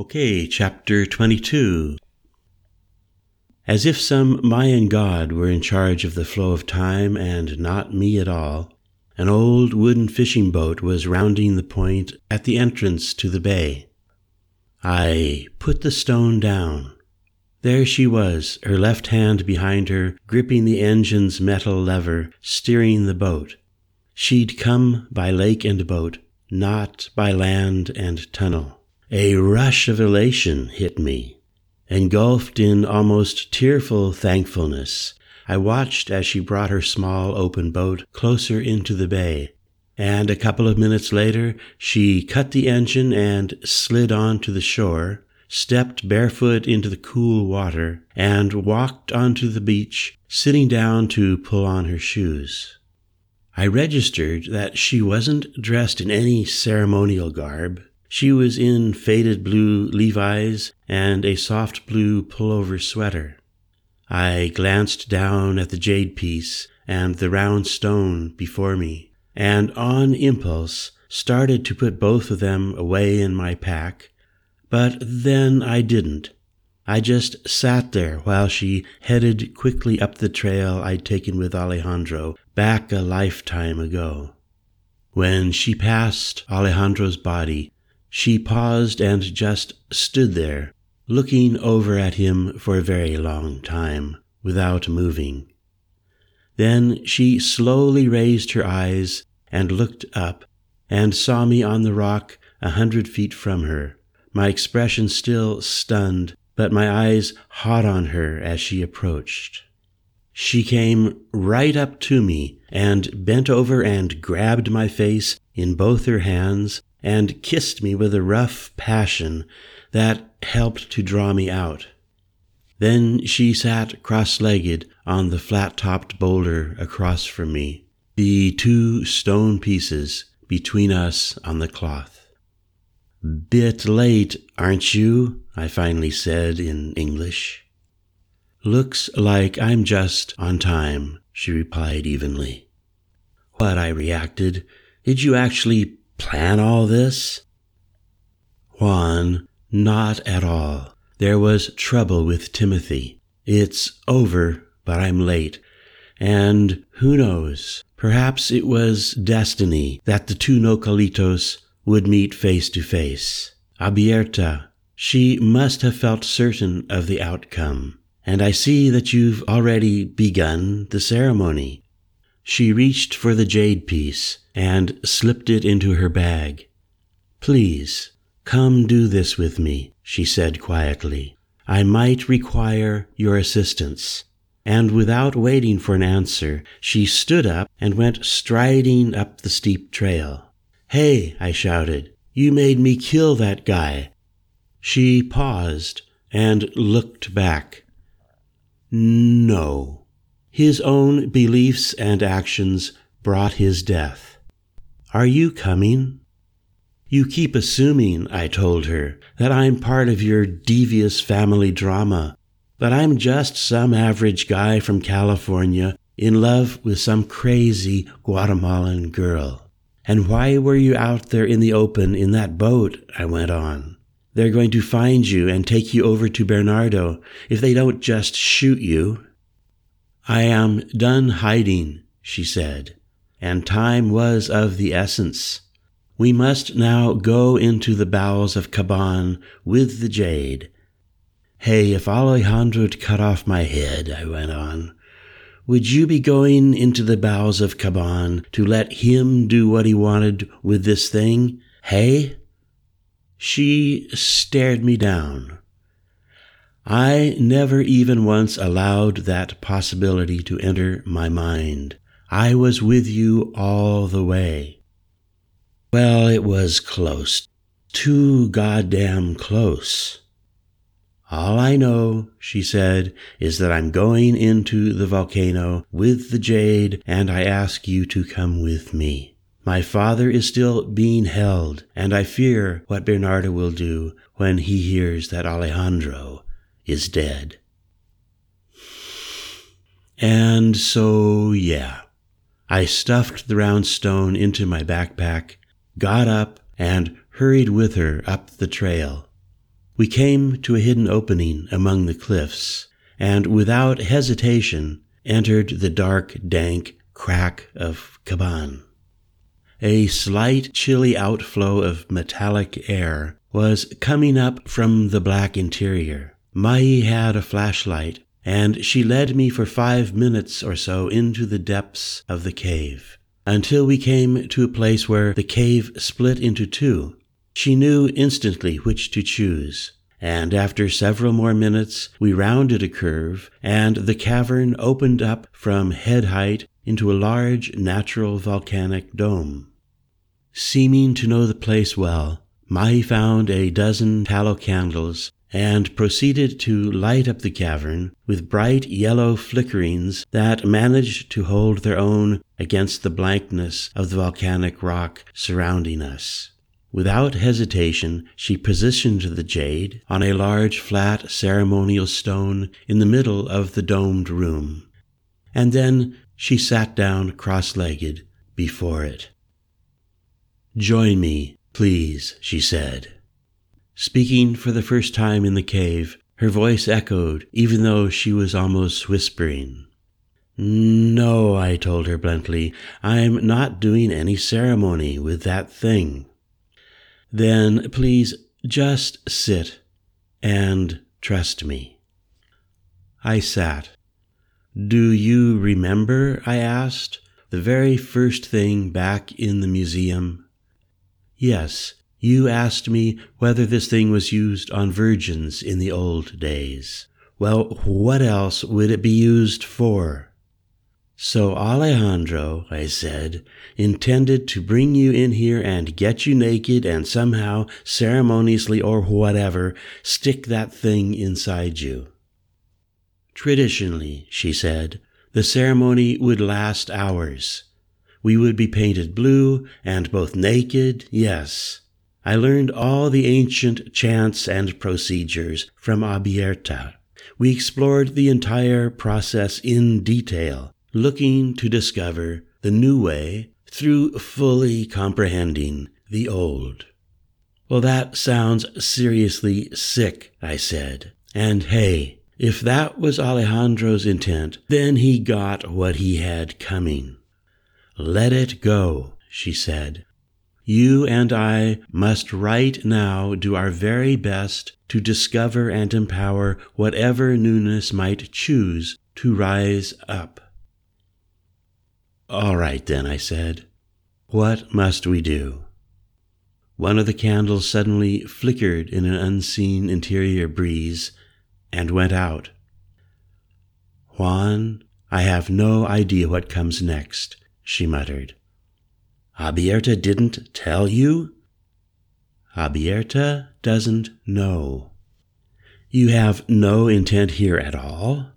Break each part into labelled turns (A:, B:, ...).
A: Okay, chapter 22. As if some Mayan god were in charge of the flow of time and not me at all, an old wooden fishing boat was rounding the point at the entrance to the bay. I put the stone down. There she was, her left hand behind her, gripping the engine's metal lever, steering the boat. She'd come by lake and boat, not by land and tunnel. A rush of elation hit me. Engulfed in almost tearful thankfulness, I watched as she brought her small open boat closer into the bay, and a couple of minutes later she cut the engine and slid on to the shore, stepped barefoot into the cool water, and walked onto the beach, sitting down to pull on her shoes. I registered that she wasn't dressed in any ceremonial garb. She was in faded blue Levi's and a soft blue pullover sweater. I glanced down at the jade piece and the round stone before me, and on impulse started to put both of them away in my pack, but then I didn't. I just sat there while she headed quickly up the trail I'd taken with Alejandro back a lifetime ago. When she passed Alejandro's body, she paused and just stood there, looking over at him for a very long time, without moving. Then she slowly raised her eyes and looked up, and saw me on the rock a hundred feet from her, my expression still stunned, but my eyes hot on her as she approached. She came right up to me and bent over and grabbed my face in both her hands and kissed me with a rough passion that helped to draw me out. Then she sat cross legged on the flat topped boulder across from me, the two stone pieces between us on the cloth. Bit late, aren't you? I finally said in English. Looks like I'm just on time, she replied evenly. What? I reacted. Did you actually plan all this? Juan, not at all. There was trouble with Timothy. It's over, but I'm late. And who knows? Perhaps it was destiny that the two Nocalitos would meet face to face. Abierta, she must have felt certain of the outcome. And I see that you've already begun the ceremony. She reached for the jade piece and slipped it into her bag. Please, come do this with me, she said quietly. I might require your assistance. And without waiting for an answer, she stood up and went striding up the steep trail. Hey, I shouted, you made me kill that guy. She paused and looked back. No. His own beliefs and actions brought his death. Are you coming? You keep assuming, I told her, that I'm part of your devious family drama, but I'm just some average guy from California in love with some crazy Guatemalan girl. And why were you out there in the open in that boat? I went on. They're going to find you and take you over to Bernardo if they don't just shoot you. I am done hiding, she said and time was of the essence. We must now go into the bowels of Caban with the jade. Hey, if Alejandro'd cut off my head, I went on, would you be going into the bowels of Caban to let him do what he wanted with this thing? Hey? She stared me down. I never even once allowed that possibility to enter my mind. I was with you all the way. Well, it was close. Too goddamn close. All I know, she said, is that I'm going into the volcano with the jade, and I ask you to come with me. My father is still being held, and I fear what Bernardo will do when he hears that Alejandro is dead. And so, yeah. I stuffed the round stone into my backpack, got up, and hurried with her up the trail. we came to a hidden opening among the cliffs, and without hesitation entered the dark, dank crack of Caban. A slight chilly outflow of metallic air was coming up from the black interior. Mahi had a flashlight, and she led me for five minutes or so into the depths of the cave, until we came to a place where the cave split into two. She knew instantly which to choose, and after several more minutes we rounded a curve, and the cavern opened up from head height into a large natural volcanic dome. Seeming to know the place well, Mahi found a dozen tallow candles and proceeded to light up the cavern with bright yellow flickerings that managed to hold their own against the blankness of the volcanic rock surrounding us. Without hesitation, she positioned the jade on a large flat ceremonial stone in the middle of the domed room, and then she sat down cross legged before it. Join me, please, she said. Speaking for the first time in the cave, her voice echoed, even though she was almost whispering. No, I told her bluntly, I'm not doing any ceremony with that thing. Then please just sit and trust me. I sat. Do you remember, I asked, the very first thing back in the museum? Yes, you asked me whether this thing was used on virgins in the old days. Well, what else would it be used for? So Alejandro, I said, intended to bring you in here and get you naked and somehow, ceremoniously or whatever, stick that thing inside you. Traditionally, she said, the ceremony would last hours. We would be painted blue and both naked, yes. I learned all the ancient chants and procedures from Abierta. We explored the entire process in detail, looking to discover the new way through fully comprehending the old. Well, that sounds seriously sick, I said. And hey, if that was Alejandro's intent, then he got what he had coming. Let it go, she said. You and I must right now do our very best to discover and empower whatever newness might choose to rise up. All right, then, I said. What must we do? One of the candles suddenly flickered in an unseen interior breeze and went out. Juan, I have no idea what comes next she muttered. Abierta didn't tell you? Abierta doesn't know. You have no intent here at all?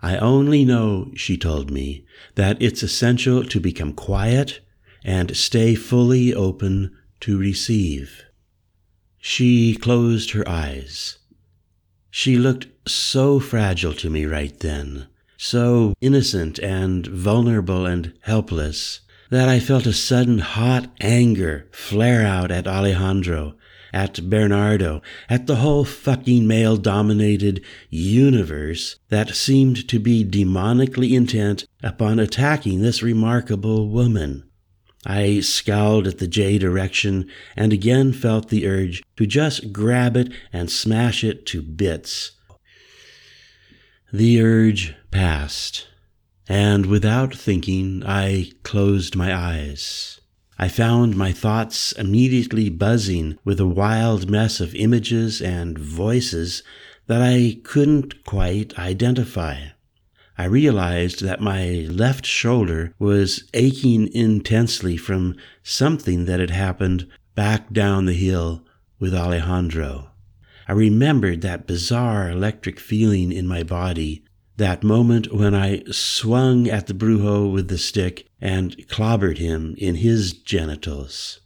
A: I only know, she told me, that it's essential to become quiet and stay fully open to receive. She closed her eyes. She looked so fragile to me right then, so innocent and vulnerable and helpless, that I felt a sudden hot anger flare out at Alejandro, at Bernardo, at the whole fucking male dominated universe that seemed to be demonically intent upon attacking this remarkable woman. I scowled at the jade direction and again felt the urge to just grab it and smash it to bits. The urge passed, and without thinking, I closed my eyes. I found my thoughts immediately buzzing with a wild mess of images and voices that I couldn't quite identify. I realized that my left shoulder was aching intensely from something that had happened back down the hill with Alejandro. I remembered that bizarre electric feeling in my body, that moment when I swung at the brujo with the stick and clobbered him in his genitals.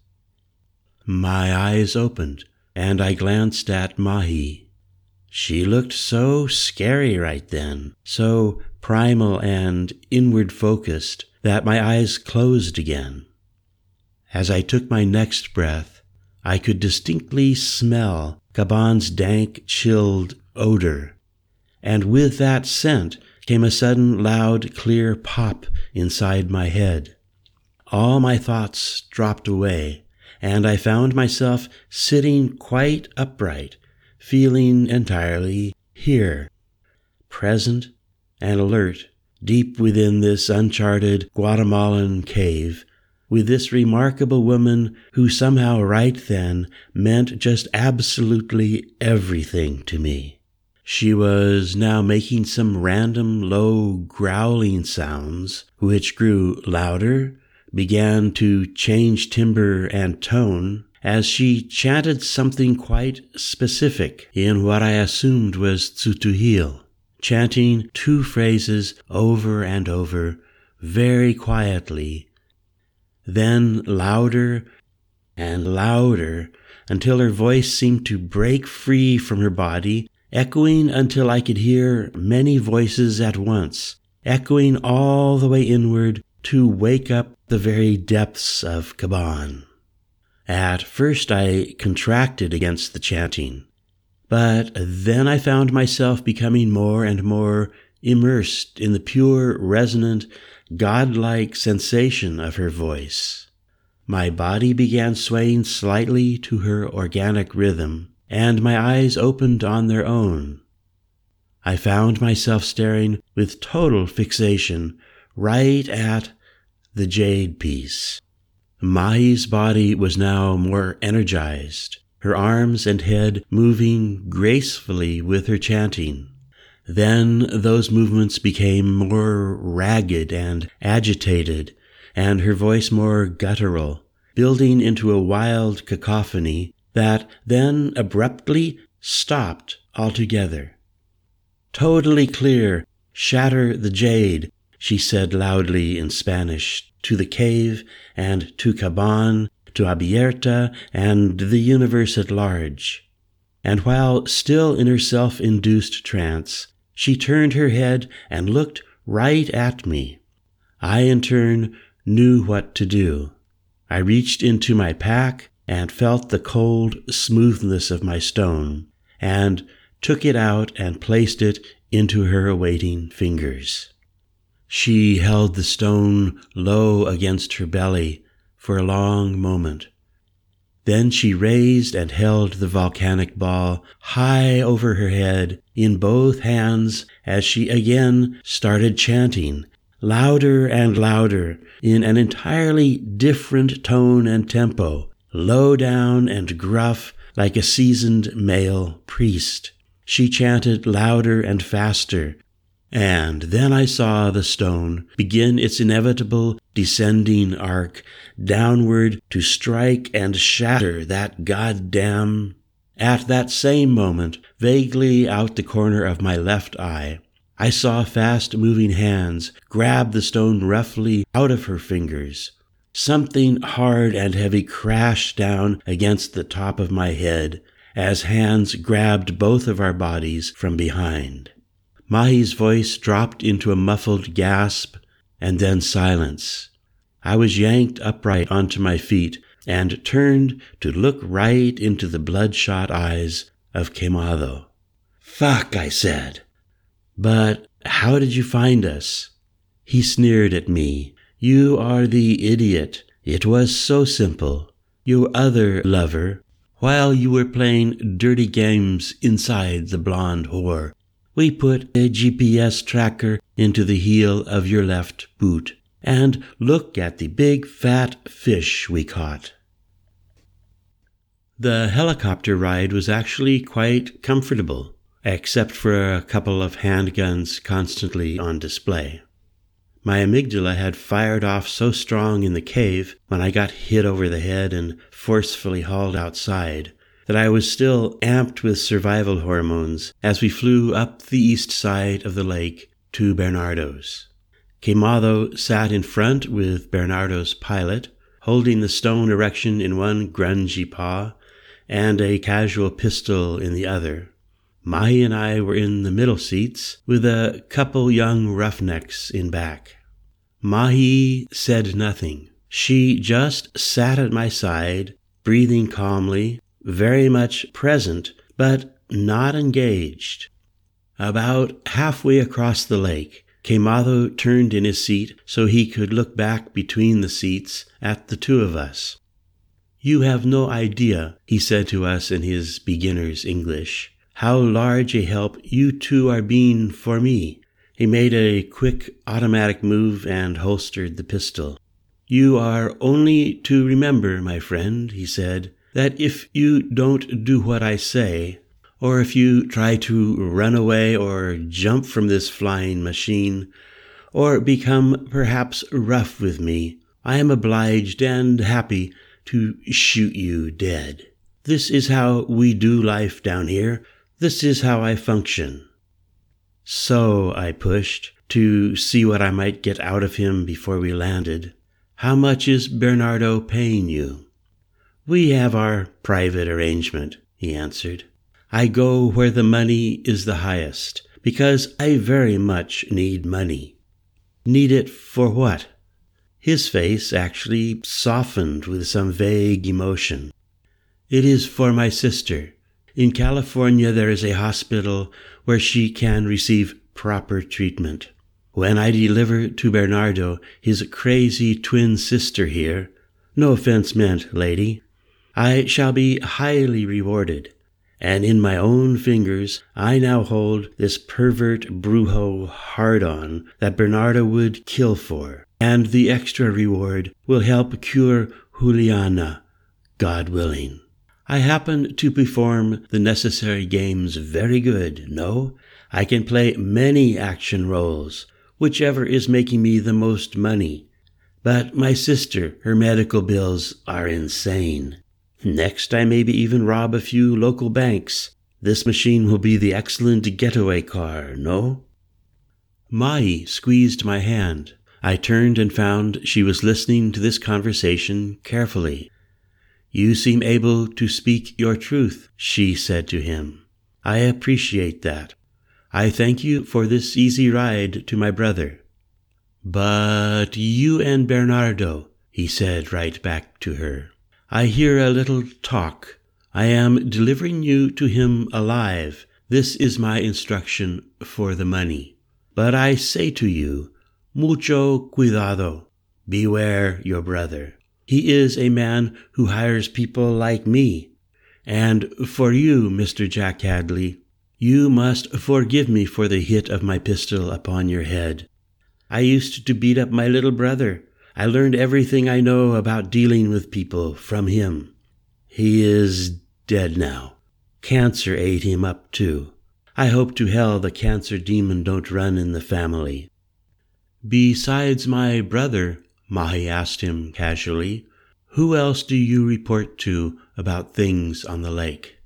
A: My eyes opened, and I glanced at Mahi. She looked so scary right then, so primal and inward focused, that my eyes closed again. As I took my next breath, I could distinctly smell Caban's dank, chilled odor. And with that scent came a sudden loud, clear pop inside my head. All my thoughts dropped away, and I found myself sitting quite upright, feeling entirely here, present and alert, deep within this uncharted Guatemalan cave, with this remarkable woman who somehow right then meant just absolutely everything to me. She was now making some random low growling sounds, which grew louder, began to change timbre and tone, as she chanted something quite specific in what I assumed was Tz'utujil, chanting two phrases over and over, very quietly, then louder and louder until her voice seemed to break free from her body echoing until I could hear many voices at once, echoing all the way inward to wake up the very depths of Caban. At first I contracted against the chanting, but then I found myself becoming more and more immersed in the pure, resonant, godlike sensation of her voice. My body began swaying slightly to her organic rhythm, and my eyes opened on their own. I found myself staring with total fixation right at the jade piece. Mahi's body was now more energized, her arms and head moving gracefully with her chanting. Then those movements became more ragged and agitated, and her voice more guttural, building into a wild cacophony that then abruptly stopped altogether. Totally clear, shatter the jade, she said loudly in Spanish to the cave and to Caban, to Abierta and the universe at large. And while still in her self induced trance, she turned her head and looked right at me. I, in turn, knew what to do. I reached into my pack and felt the cold smoothness of my stone, and took it out and placed it into her awaiting fingers. She held the stone low against her belly for a long moment. Then she raised and held the volcanic ball high over her head in both hands as she again started chanting, louder and louder, in an entirely different tone and tempo, low down and gruff like a seasoned male priest. She chanted louder and faster, and then I saw the stone begin its inevitable descending arc downward to strike and shatter that goddamn. At that same moment, vaguely out the corner of my left eye, I saw fast moving hands grab the stone roughly out of her fingers. Something hard and heavy crashed down against the top of my head as hands grabbed both of our bodies from behind. Mahi's voice dropped into a muffled gasp and then silence. I was yanked upright onto my feet and turned to look right into the bloodshot eyes of Quemado. Fuck, I said. But how did you find us? He sneered at me you are the idiot. It was so simple. Your other lover, while you were playing dirty games inside the blonde whore, we put a GPS tracker into the heel of your left boot. And look at the big fat fish we caught. The helicopter ride was actually quite comfortable, except for a couple of handguns constantly on display. My amygdala had fired off so strong in the cave when I got hit over the head and forcefully hauled outside that I was still amped with survival hormones as we flew up the east side of the lake to Bernardo's. Quemado sat in front with Bernardo's pilot, holding the stone erection in one grungy paw and a casual pistol in the other. Mahi and I were in the middle seats, with a couple young roughnecks in back. Mahi said nothing. She just sat at my side, breathing calmly, very much present but not engaged. About halfway across the lake, Quemado turned in his seat so he could look back between the seats at the two of us. You have no idea, he said to us in his beginner's English, how large a help you two are being for me. He made a quick automatic move and holstered the pistol. You are only to remember, my friend, he said, that if you don't do what I say, or if you try to run away or jump from this flying machine, or become perhaps rough with me, I am obliged and happy to shoot you dead. This is how we do life down here. This is how I function. So I pushed to see what I might get out of him before we landed. How much is Bernardo paying you? We have our private arrangement, he answered. I go where the money is the highest, because I very much need money. Need it for what? His face actually softened with some vague emotion. It is for my sister. In California, there is a hospital where she can receive proper treatment. When I deliver to Bernardo his crazy twin sister here, no offense meant, lady, I shall be highly rewarded. And in my own fingers, I now hold this pervert brujo hard on that Bernardo would kill for and the extra reward will help cure Juliana, God willing. I happen to perform the necessary games very good, no? I can play many action roles, whichever is making me the most money. But my sister, her medical bills are insane. Next, I maybe even rob a few local banks. This machine will be the excellent getaway car, no? Mahi squeezed my hand. I turned and found she was listening to this conversation carefully. You seem able to speak your truth, she said to him. I appreciate that. I thank you for this easy ride to my brother. But you and Bernardo, he said right back to her. I hear a little talk. I am delivering you to him alive. This is my instruction for the money. But I say to you, Mucho cuidado. Beware your brother. He is a man who hires people like me. And for you, Mr. Jack Hadley, you must forgive me for the hit of my pistol upon your head. I used to beat up my little brother. I learned everything I know about dealing with people from him. He is dead now. Cancer ate him up too. I hope to hell the cancer demon don't run in the family. Besides my brother, Mahi asked him casually, who else do you report to about things on the lake?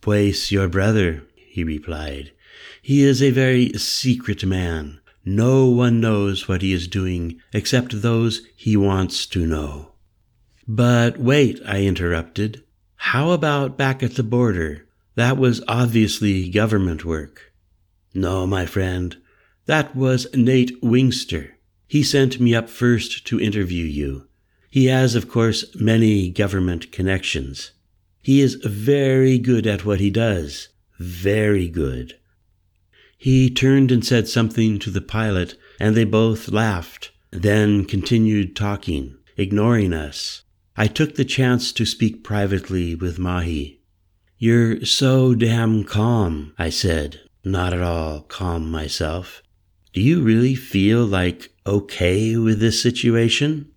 A: Pues your brother, he replied. He is a very secret man. No one knows what he is doing except those he wants to know. But wait, I interrupted. How about back at the border? That was obviously government work. No, my friend, that was Nate Wingster. He sent me up first to interview you. He has, of course, many government connections. He is very good at what he does. Very good. He turned and said something to the pilot, and they both laughed, then continued talking, ignoring us. I took the chance to speak privately with Mahi. You're so damn calm, I said, not at all calm myself. Do you really feel like okay with this situation?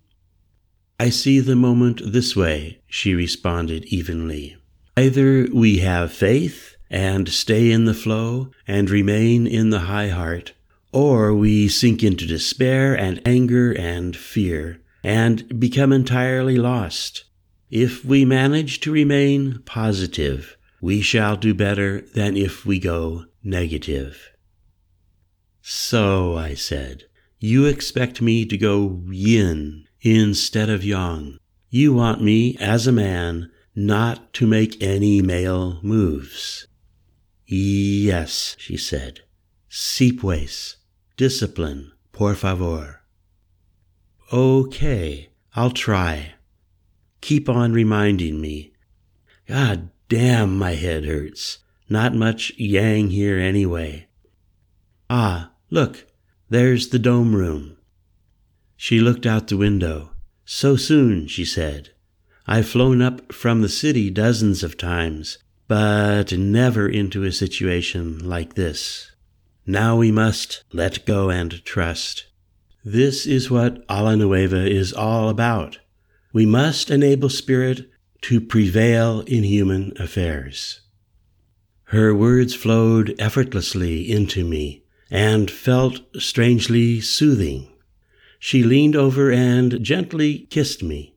A: I see the moment this way, she responded evenly. Either we have faith and stay in the flow and remain in the high heart, or we sink into despair and anger and fear and become entirely lost. If we manage to remain positive, we shall do better than if we go negative. So, I said, you expect me to go yin instead of yang. You want me, as a man, not to make any male moves. Yes, she said. Pues. Discipline, por favor. Okay, I'll try. Keep on reminding me. God Damn, my head hurts. Not much yang here anyway. Ah, look, there's the dome room. She looked out the window. So soon, she said. I've flown up from the city dozens of times, but never into a situation like this. Now we must let go and trust. This is what Alla Nueva is all about. We must enable spirit to prevail in human affairs. Her words flowed effortlessly into me and felt strangely soothing. She leaned over and gently kissed me.